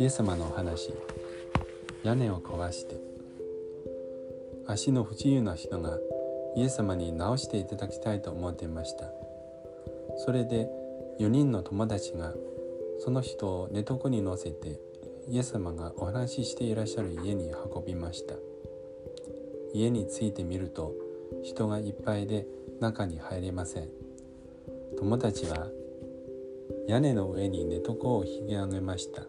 イエス様のお話屋根を壊して足の不自由な人がイエス様に直していただきたいと思っていました。それで4人の友達がその人を寝床に乗せてイエス様がお話ししていらっしゃる家に運びました。家に着いてみると人がいっぱいで中に入れません。友達は屋根の上に寝床を引き上げました。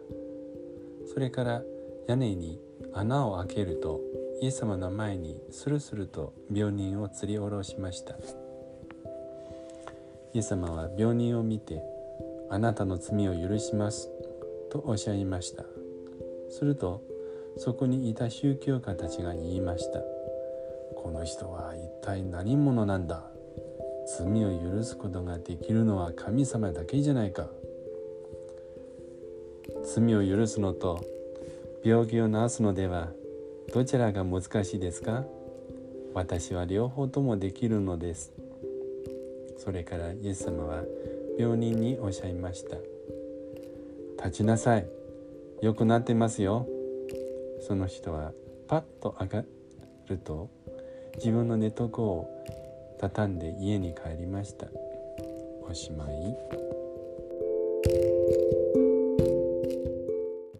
それから屋根に穴を開けるとイエス様の前にスルスルと病人を吊り下ろしました。イエス様は病人を見て「あなたの罪を許します」とおっしゃいました。するとそこにいた宗教家たちが言いました。この人は一体何者なんだ罪を許すことができるのは神様だけじゃないか。罪を許すのと病気を治すのではどちらが難しいですか？私は両方ともできるのです。それからイエス様は病人におっしゃいました。立ちなさい。良くなってますよ。その人はパッと上がると自分の寝床を畳んで家に帰りました。おしまい。